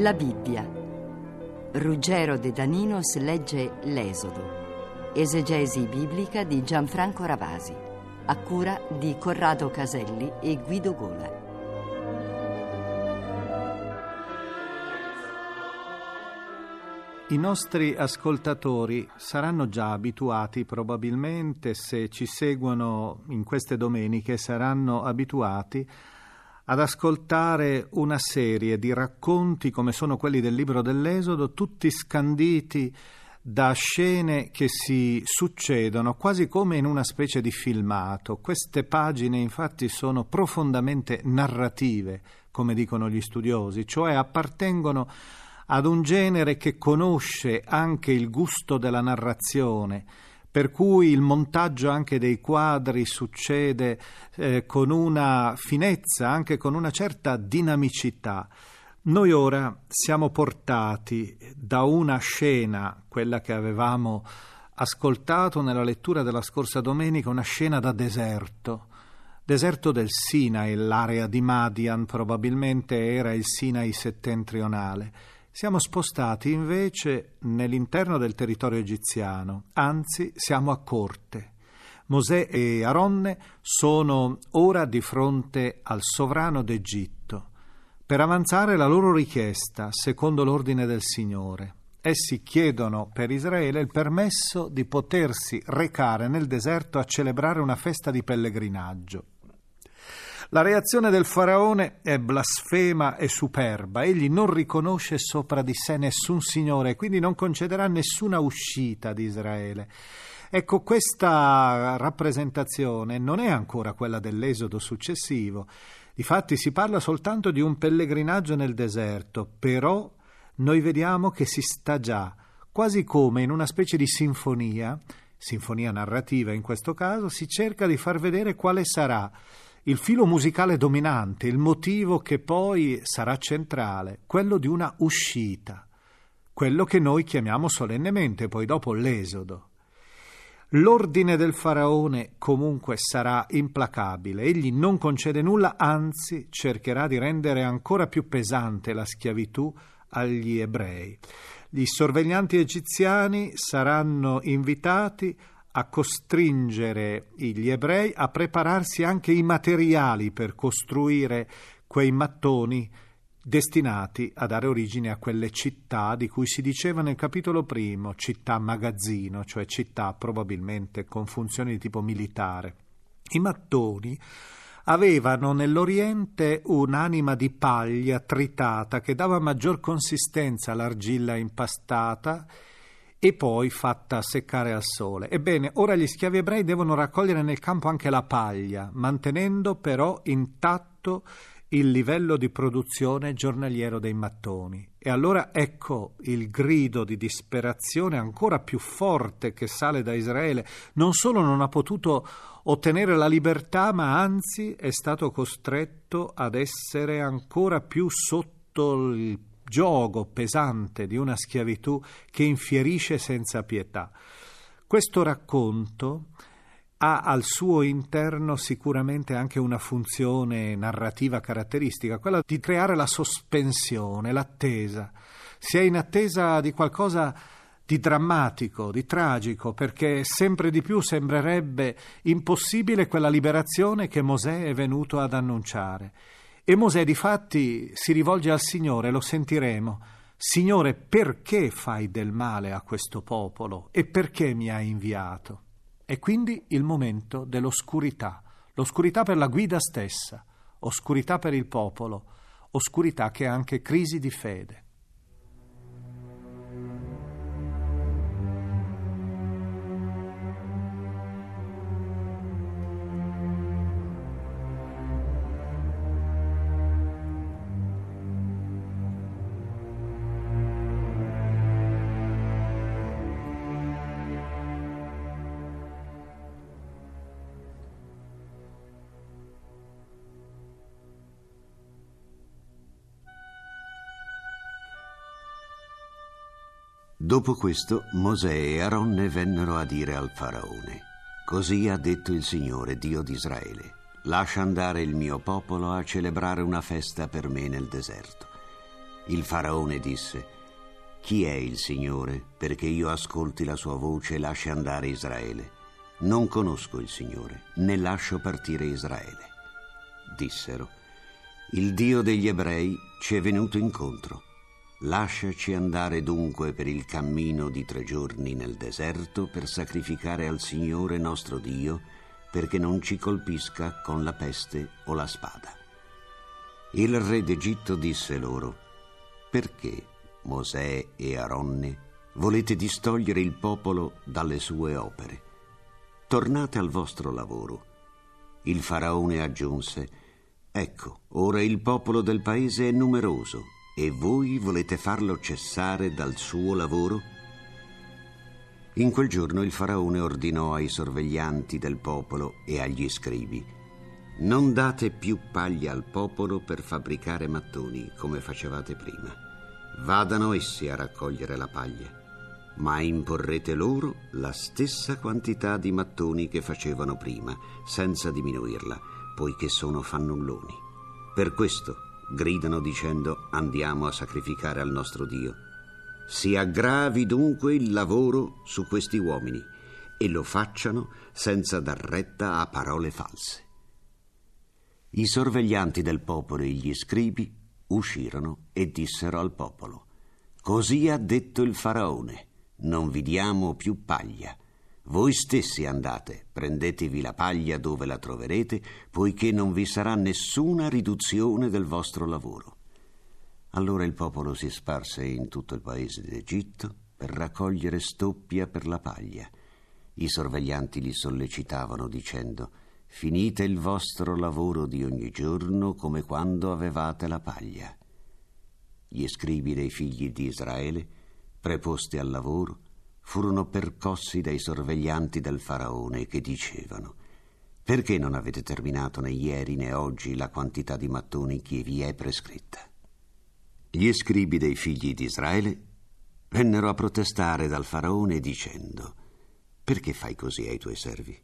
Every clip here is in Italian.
La Bibbia. Ruggero De Daninos legge L'Esodo. Esegesi biblica di Gianfranco Ravasi. A cura di Corrado Caselli e Guido Gola. I nostri ascoltatori saranno già abituati, probabilmente, se ci seguono in queste domeniche, saranno abituati ad ascoltare una serie di racconti come sono quelli del libro dell'Esodo, tutti scanditi da scene che si succedono quasi come in una specie di filmato. Queste pagine infatti sono profondamente narrative, come dicono gli studiosi, cioè appartengono ad un genere che conosce anche il gusto della narrazione, per cui il montaggio anche dei quadri succede eh, con una finezza, anche con una certa dinamicità. Noi ora siamo portati da una scena, quella che avevamo ascoltato nella lettura della scorsa domenica, una scena da deserto, deserto del Sinai, l'area di Madian probabilmente era il Sinai settentrionale siamo spostati invece nell'interno del territorio egiziano, anzi siamo a corte. Mosè e Aronne sono ora di fronte al sovrano d'Egitto per avanzare la loro richiesta secondo l'ordine del Signore. Essi chiedono per Israele il permesso di potersi recare nel deserto a celebrare una festa di pellegrinaggio. La reazione del faraone è blasfema e superba. Egli non riconosce sopra di sé nessun signore quindi non concederà nessuna uscita di Israele. Ecco, questa rappresentazione non è ancora quella dell'esodo successivo. Difatti si parla soltanto di un pellegrinaggio nel deserto, però noi vediamo che si sta già, quasi come in una specie di sinfonia, sinfonia narrativa in questo caso, si cerca di far vedere quale sarà il filo musicale dominante, il motivo che poi sarà centrale, quello di una uscita, quello che noi chiamiamo solennemente poi dopo l'esodo. L'ordine del faraone comunque sarà implacabile, egli non concede nulla, anzi cercherà di rendere ancora più pesante la schiavitù agli ebrei. Gli sorveglianti egiziani saranno invitati a costringere gli ebrei a prepararsi anche i materiali per costruire quei mattoni destinati a dare origine a quelle città di cui si diceva nel capitolo primo, città magazzino, cioè città probabilmente con funzioni di tipo militare. I mattoni avevano nell'Oriente un'anima di paglia tritata che dava maggior consistenza all'argilla impastata e poi fatta seccare al sole. Ebbene, ora gli schiavi ebrei devono raccogliere nel campo anche la paglia, mantenendo però intatto il livello di produzione giornaliero dei mattoni. E allora ecco il grido di disperazione ancora più forte che sale da Israele. Non solo non ha potuto ottenere la libertà, ma anzi è stato costretto ad essere ancora più sotto il giogo pesante di una schiavitù che infierisce senza pietà. Questo racconto ha al suo interno sicuramente anche una funzione narrativa caratteristica, quella di creare la sospensione, l'attesa. Si è in attesa di qualcosa di drammatico, di tragico, perché sempre di più sembrerebbe impossibile quella liberazione che Mosè è venuto ad annunciare. E Mosè difatti si rivolge al Signore, lo sentiremo. Signore, perché fai del male a questo popolo e perché mi hai inviato? E quindi il momento dell'oscurità, l'oscurità per la guida stessa, oscurità per il popolo, oscurità che è anche crisi di fede. Dopo questo Mosè e Aronne vennero a dire al faraone, Così ha detto il Signore, Dio di Israele, lascia andare il mio popolo a celebrare una festa per me nel deserto. Il faraone disse, Chi è il Signore perché io ascolti la sua voce e lasci andare Israele? Non conosco il Signore, né lascio partire Israele. Dissero, Il Dio degli ebrei ci è venuto incontro. Lasciaci andare dunque per il cammino di tre giorni nel deserto per sacrificare al Signore nostro Dio, perché non ci colpisca con la peste o la spada. Il re d'Egitto disse loro, perché Mosè e Aronne volete distogliere il popolo dalle sue opere? Tornate al vostro lavoro. Il faraone aggiunse, ecco, ora il popolo del paese è numeroso e voi volete farlo cessare dal suo lavoro? In quel giorno il faraone ordinò ai sorveglianti del popolo e agli scribi, non date più paglia al popolo per fabbricare mattoni come facevate prima. Vadano essi a raccogliere la paglia, ma imporrete loro la stessa quantità di mattoni che facevano prima, senza diminuirla, poiché sono fannulloni. Per questo gridano dicendo andiamo a sacrificare al nostro Dio. Si aggravi dunque il lavoro su questi uomini e lo facciano senza dar retta a parole false. I sorveglianti del popolo e gli scribi uscirono e dissero al popolo, Così ha detto il faraone, non vi diamo più paglia. Voi stessi andate, prendetevi la paglia dove la troverete, poiché non vi sarà nessuna riduzione del vostro lavoro. Allora il popolo si sparse in tutto il paese d'Egitto per raccogliere stoppia per la paglia. I sorveglianti li sollecitavano dicendo Finite il vostro lavoro di ogni giorno come quando avevate la paglia. Gli scribi dei figli di Israele, preposti al lavoro, furono percossi dai sorveglianti del faraone che dicevano perché non avete terminato né ieri né oggi la quantità di mattoni che vi è prescritta? Gli scribi dei figli di Israele vennero a protestare dal faraone dicendo perché fai così ai tuoi servi?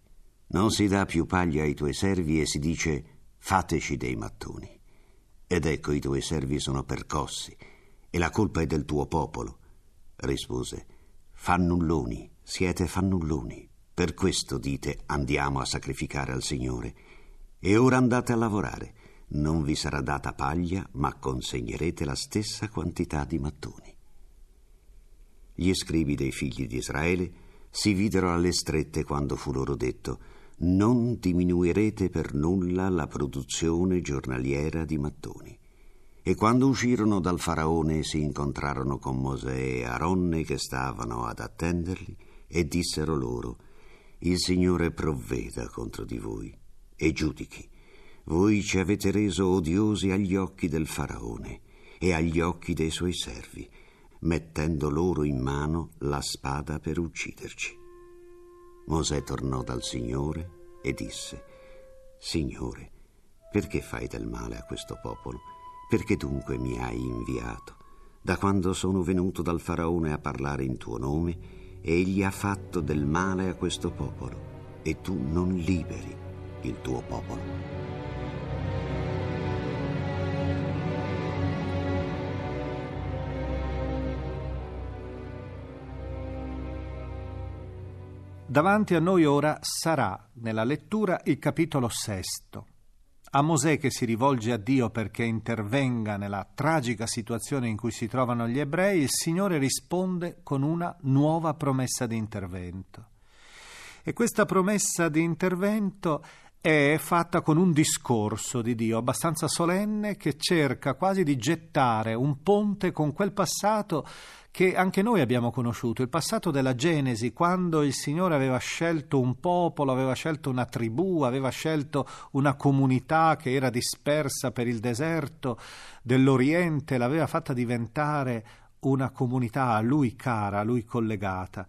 Non si dà più paglia ai tuoi servi e si dice fateci dei mattoni. Ed ecco i tuoi servi sono percossi e la colpa è del tuo popolo. Rispose, fannulloni, siete fannulloni. Per questo dite andiamo a sacrificare al Signore. E ora andate a lavorare. Non vi sarà data paglia, ma consegnerete la stessa quantità di mattoni. Gli scribi dei figli di Israele si videro alle strette quando fu loro detto non diminuirete per nulla la produzione giornaliera di mattoni. E quando uscirono dal faraone si incontrarono con Mosè e Aronne che stavano ad attenderli e dissero loro, il Signore provveda contro di voi e giudichi. Voi ci avete reso odiosi agli occhi del faraone e agli occhi dei suoi servi, mettendo loro in mano la spada per ucciderci. Mosè tornò dal Signore e disse, Signore, perché fai del male a questo popolo? Perché dunque mi hai inviato? Da quando sono venuto dal faraone a parlare in tuo nome, egli ha fatto del male a questo popolo e tu non liberi il tuo popolo. Davanti a noi ora sarà nella lettura il capitolo sesto. A Mosè che si rivolge a Dio perché intervenga nella tragica situazione in cui si trovano gli ebrei, il Signore risponde con una nuova promessa di intervento. E questa promessa di intervento è fatta con un discorso di Dio abbastanza solenne che cerca quasi di gettare un ponte con quel passato che anche noi abbiamo conosciuto, il passato della Genesi, quando il Signore aveva scelto un popolo, aveva scelto una tribù, aveva scelto una comunità che era dispersa per il deserto dell'Oriente, l'aveva fatta diventare una comunità a lui cara, a lui collegata.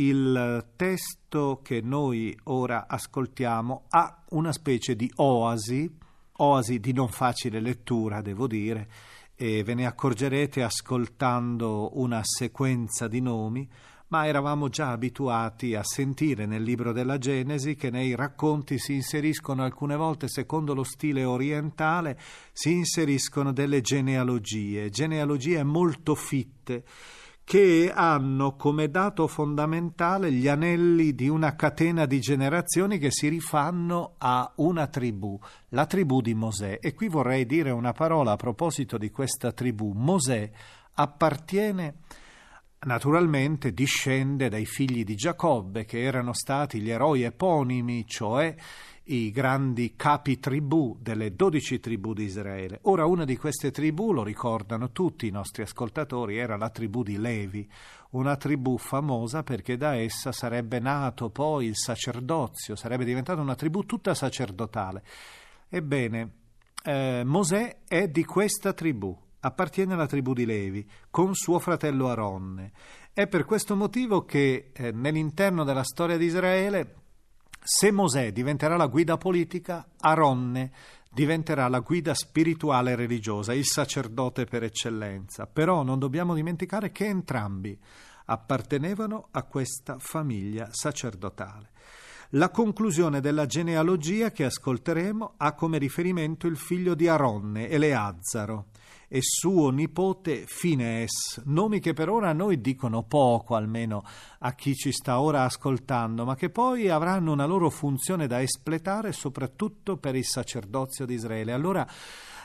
Il testo che noi ora ascoltiamo ha una specie di oasi, oasi di non facile lettura, devo dire, e ve ne accorgerete ascoltando una sequenza di nomi, ma eravamo già abituati a sentire nel libro della Genesi che nei racconti si inseriscono alcune volte, secondo lo stile orientale, si inseriscono delle genealogie, genealogie molto fitte che hanno come dato fondamentale gli anelli di una catena di generazioni che si rifanno a una tribù, la tribù di Mosè. E qui vorrei dire una parola a proposito di questa tribù. Mosè appartiene naturalmente discende dai figli di Giacobbe, che erano stati gli eroi eponimi, cioè i grandi capi tribù delle dodici tribù di Israele. Ora una di queste tribù, lo ricordano tutti i nostri ascoltatori, era la tribù di Levi, una tribù famosa perché da essa sarebbe nato poi il sacerdozio, sarebbe diventata una tribù tutta sacerdotale. Ebbene, eh, Mosè è di questa tribù, appartiene alla tribù di Levi, con suo fratello Aronne. È per questo motivo che eh, nell'interno della storia di Israele se Mosè diventerà la guida politica, Aronne diventerà la guida spirituale e religiosa, il sacerdote per eccellenza. Però non dobbiamo dimenticare che entrambi appartenevano a questa famiglia sacerdotale. La conclusione della genealogia che ascolteremo ha come riferimento il figlio di Aronne, Eleazzaro, e suo nipote Fines, nomi che per ora a noi dicono poco, almeno a chi ci sta ora ascoltando, ma che poi avranno una loro funzione da espletare soprattutto per il sacerdozio di Israele. Allora,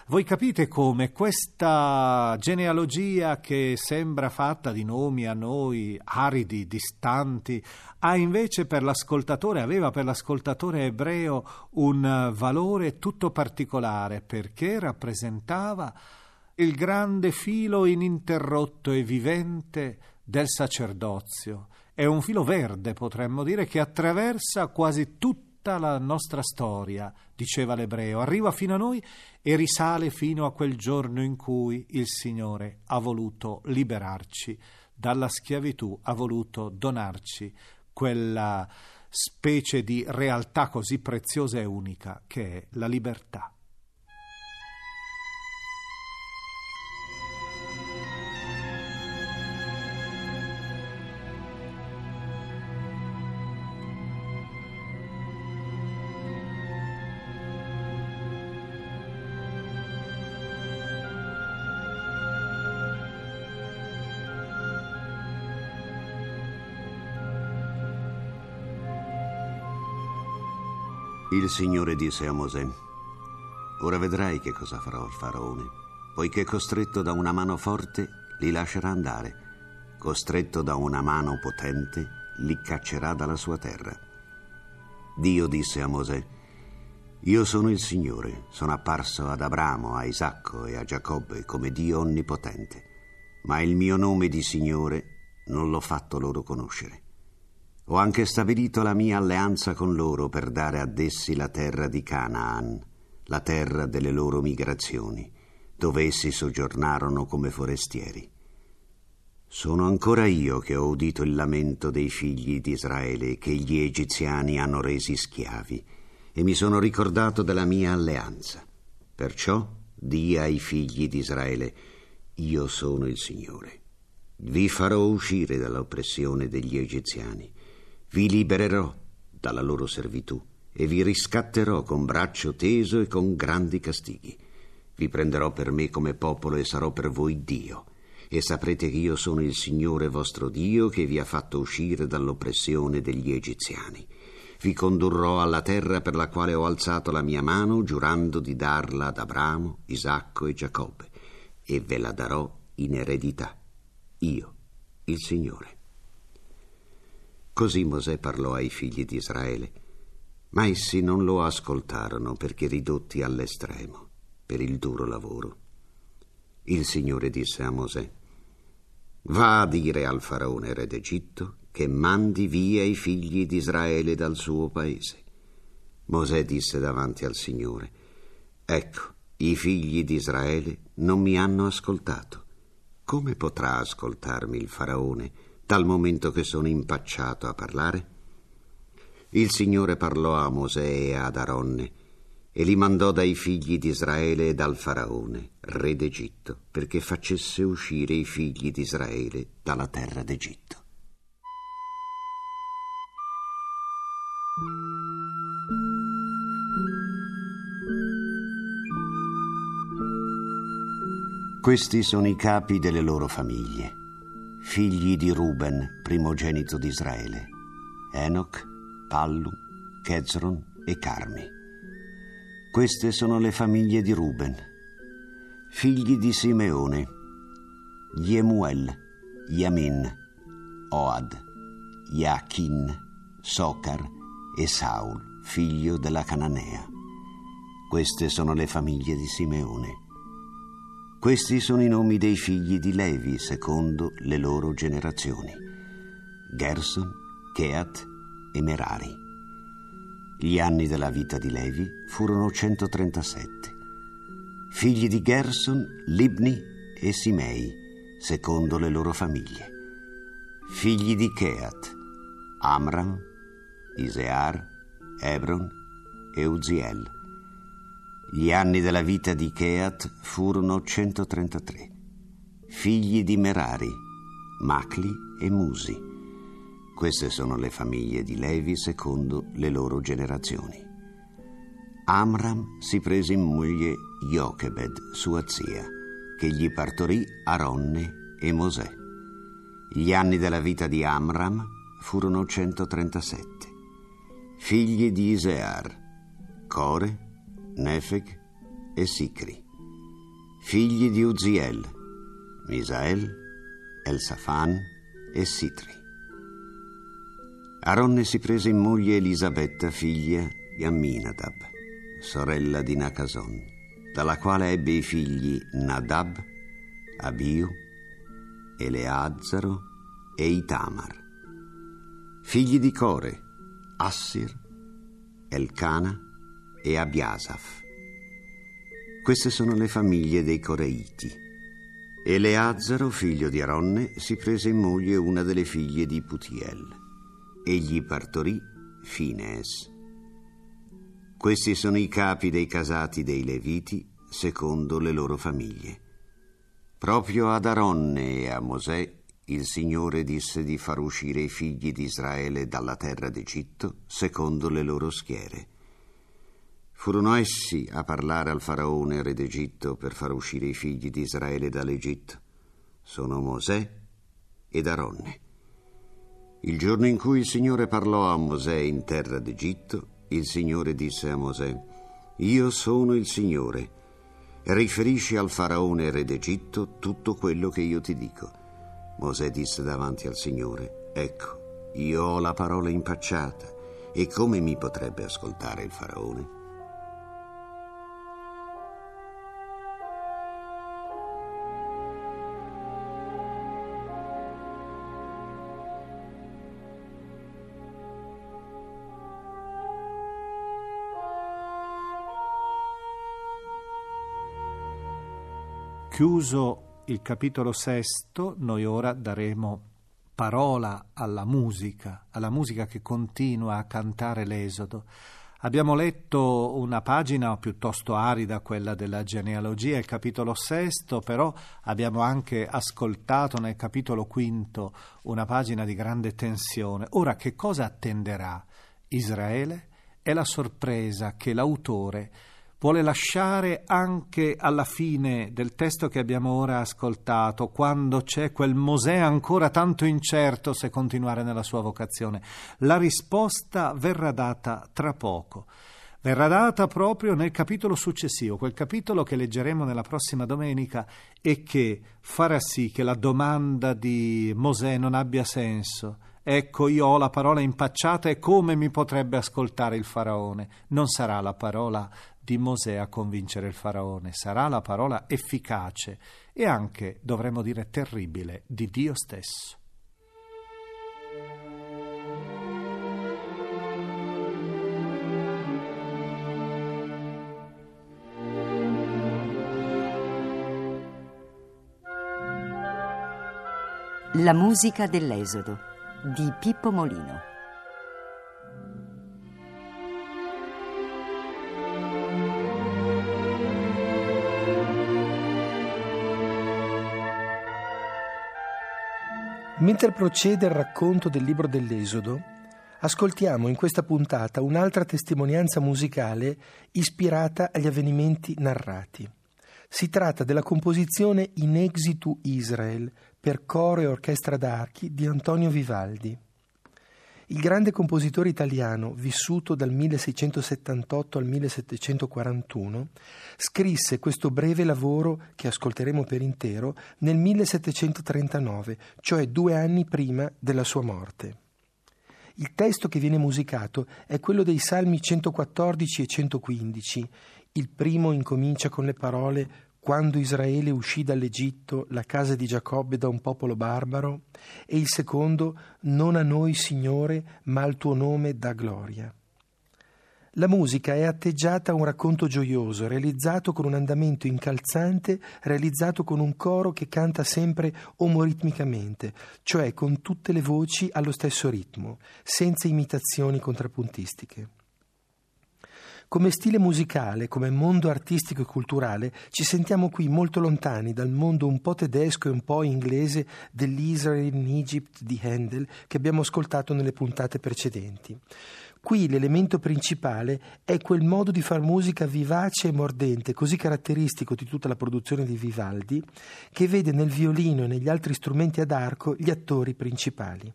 voi capite come questa genealogia che sembra fatta di nomi a noi aridi, distanti, ha invece per l'ascoltatore, aveva per l'ascoltatore ebreo un valore tutto particolare perché rappresentava il grande filo ininterrotto e vivente del sacerdozio. È un filo verde, potremmo dire, che attraversa quasi tutta la nostra storia, diceva l'ebreo, arriva fino a noi e risale fino a quel giorno in cui il Signore ha voluto liberarci dalla schiavitù, ha voluto donarci quella specie di realtà così preziosa e unica che è la libertà. Il Signore disse a Mosè, Ora vedrai che cosa farò al faraone, poiché costretto da una mano forte li lascerà andare, costretto da una mano potente li caccerà dalla sua terra. Dio disse a Mosè, Io sono il Signore, sono apparso ad Abramo, a Isacco e a Giacobbe come Dio onnipotente, ma il mio nome di Signore non l'ho fatto loro conoscere. Ho anche stabilito la mia alleanza con loro per dare ad essi la terra di Canaan, la terra delle loro migrazioni, dove essi soggiornarono come forestieri. Sono ancora io che ho udito il lamento dei figli di Israele che gli egiziani hanno resi schiavi e mi sono ricordato della mia alleanza. Perciò di ai figli di Israele, io sono il Signore. Vi farò uscire dall'oppressione degli egiziani vi libererò dalla loro servitù e vi riscatterò con braccio teso e con grandi castighi. Vi prenderò per me come popolo e sarò per voi Dio. E saprete che io sono il Signore vostro Dio che vi ha fatto uscire dall'oppressione degli egiziani. Vi condurrò alla terra per la quale ho alzato la mia mano, giurando di darla ad Abramo, Isacco e Giacobbe, e ve la darò in eredità. Io, il Signore. Così Mosè parlò ai figli di Israele, ma essi non lo ascoltarono perché ridotti all'estremo per il duro lavoro. Il Signore disse a Mosè, Va a dire al faraone re d'Egitto che mandi via i figli di Israele dal suo paese. Mosè disse davanti al Signore, Ecco, i figli di Israele non mi hanno ascoltato. Come potrà ascoltarmi il faraone? dal momento che sono impacciato a parlare? Il Signore parlò a Mosè e ad Aronne e li mandò dai figli di Israele e dal faraone, re d'Egitto, perché facesse uscire i figli di Israele dalla terra d'Egitto. Questi sono i capi delle loro famiglie figli di Ruben, primogenito di Israele, Enoch, Pallu, Kezron e Carmi. Queste sono le famiglie di Ruben, figli di Simeone, Yemuel, Yamin, Oad, Yachin, Socar e Saul, figlio della Cananea. Queste sono le famiglie di Simeone. Questi sono i nomi dei figli di Levi secondo le loro generazioni. Gerson, Keat e Merari. Gli anni della vita di Levi furono 137. Figli di Gerson, Libni e Simei, secondo le loro famiglie. Figli di Keat, Amram, Isear, Hebron e Uziel. Gli anni della vita di Keat furono 133. Figli di Merari, Macli e Musi. Queste sono le famiglie di Levi secondo le loro generazioni. Amram si prese in moglie Jochebed, sua zia, che gli partorì Aronne e Mosè. Gli anni della vita di Amram furono 137. Figli di Isear, Core, Nefeg e Sicri. Figli di Uziel, Misael, Elsafan e Sitri. Aronne si prese in moglie Elisabetta, figlia di Amminadab, sorella di Nacason, dalla quale ebbe i figli Nadab, Abiu, Eleazzaro e Itamar. Figli di Core, Assir, Elcana e Abiasaf. Queste sono le famiglie dei Coreiti. Eleazzaro, figlio di Aronne, si prese in moglie una delle figlie di Putiel. Egli partorì Finees. Questi sono i capi dei casati dei Leviti, secondo le loro famiglie. Proprio ad Aronne e a Mosè il Signore disse di far uscire i figli di Israele dalla terra d'Egitto, secondo le loro schiere. Furono essi a parlare al faraone re d'Egitto per far uscire i figli di Israele dall'Egitto. Sono Mosè ed Aronne. Il giorno in cui il Signore parlò a Mosè in terra d'Egitto, il Signore disse a Mosè, Io sono il Signore. Riferisci al faraone re d'Egitto tutto quello che io ti dico. Mosè disse davanti al Signore, Ecco, io ho la parola impacciata, e come mi potrebbe ascoltare il faraone? Chiuso il capitolo sesto, noi ora daremo parola alla musica, alla musica che continua a cantare l'Esodo. Abbiamo letto una pagina piuttosto arida, quella della genealogia, il capitolo sesto, però abbiamo anche ascoltato nel capitolo quinto una pagina di grande tensione. Ora che cosa attenderà Israele? È la sorpresa che l'autore vuole lasciare anche alla fine del testo che abbiamo ora ascoltato, quando c'è quel Mosè ancora tanto incerto se continuare nella sua vocazione. La risposta verrà data tra poco. Verrà data proprio nel capitolo successivo, quel capitolo che leggeremo nella prossima domenica e che farà sì che la domanda di Mosè non abbia senso. Ecco, io ho la parola impacciata e come mi potrebbe ascoltare il faraone? Non sarà la parola di Mosè a convincere il faraone, sarà la parola efficace e anche, dovremmo dire, terribile di Dio stesso. La musica dell'Esodo di Pippo Molino. Mentre procede il racconto del libro dell'Esodo, ascoltiamo in questa puntata un'altra testimonianza musicale ispirata agli avvenimenti narrati. Si tratta della composizione In exitu Israel per coro e orchestra d'archi di Antonio Vivaldi. Il grande compositore italiano, vissuto dal 1678 al 1741, scrisse questo breve lavoro, che ascolteremo per intero, nel 1739, cioè due anni prima della sua morte. Il testo che viene musicato è quello dei Salmi 114 e 115. Il primo incomincia con le parole quando Israele uscì dall'Egitto, la casa di Giacobbe da un popolo barbaro, e il secondo, non a noi Signore, ma al tuo nome da gloria. La musica è atteggiata a un racconto gioioso, realizzato con un andamento incalzante, realizzato con un coro che canta sempre omoritmicamente, cioè con tutte le voci allo stesso ritmo, senza imitazioni contrappuntistiche. Come stile musicale, come mondo artistico e culturale, ci sentiamo qui molto lontani dal mondo un po' tedesco e un po' inglese dell'Israel in Egypt di Handel che abbiamo ascoltato nelle puntate precedenti. Qui l'elemento principale è quel modo di far musica vivace e mordente, così caratteristico di tutta la produzione di Vivaldi, che vede nel violino e negli altri strumenti ad arco gli attori principali.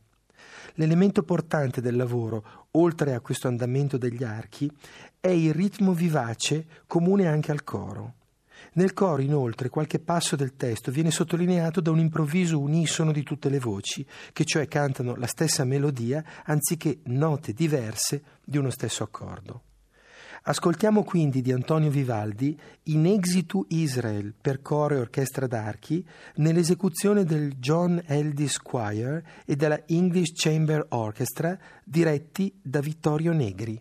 L'elemento portante del lavoro, oltre a questo andamento degli archi, è il ritmo vivace comune anche al coro. Nel coro, inoltre, qualche passo del testo viene sottolineato da un improvviso unisono di tutte le voci, che cioè cantano la stessa melodia anziché note diverse di uno stesso accordo. Ascoltiamo quindi di Antonio Vivaldi In exitu Israel per coro e orchestra d'archi nell'esecuzione del John Eldis Choir e della English Chamber Orchestra diretti da Vittorio Negri.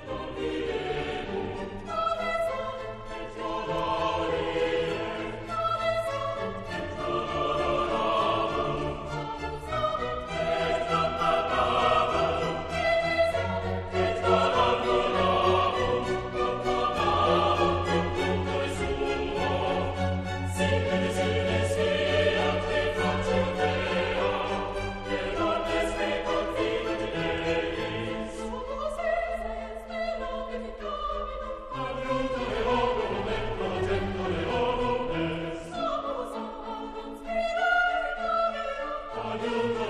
you.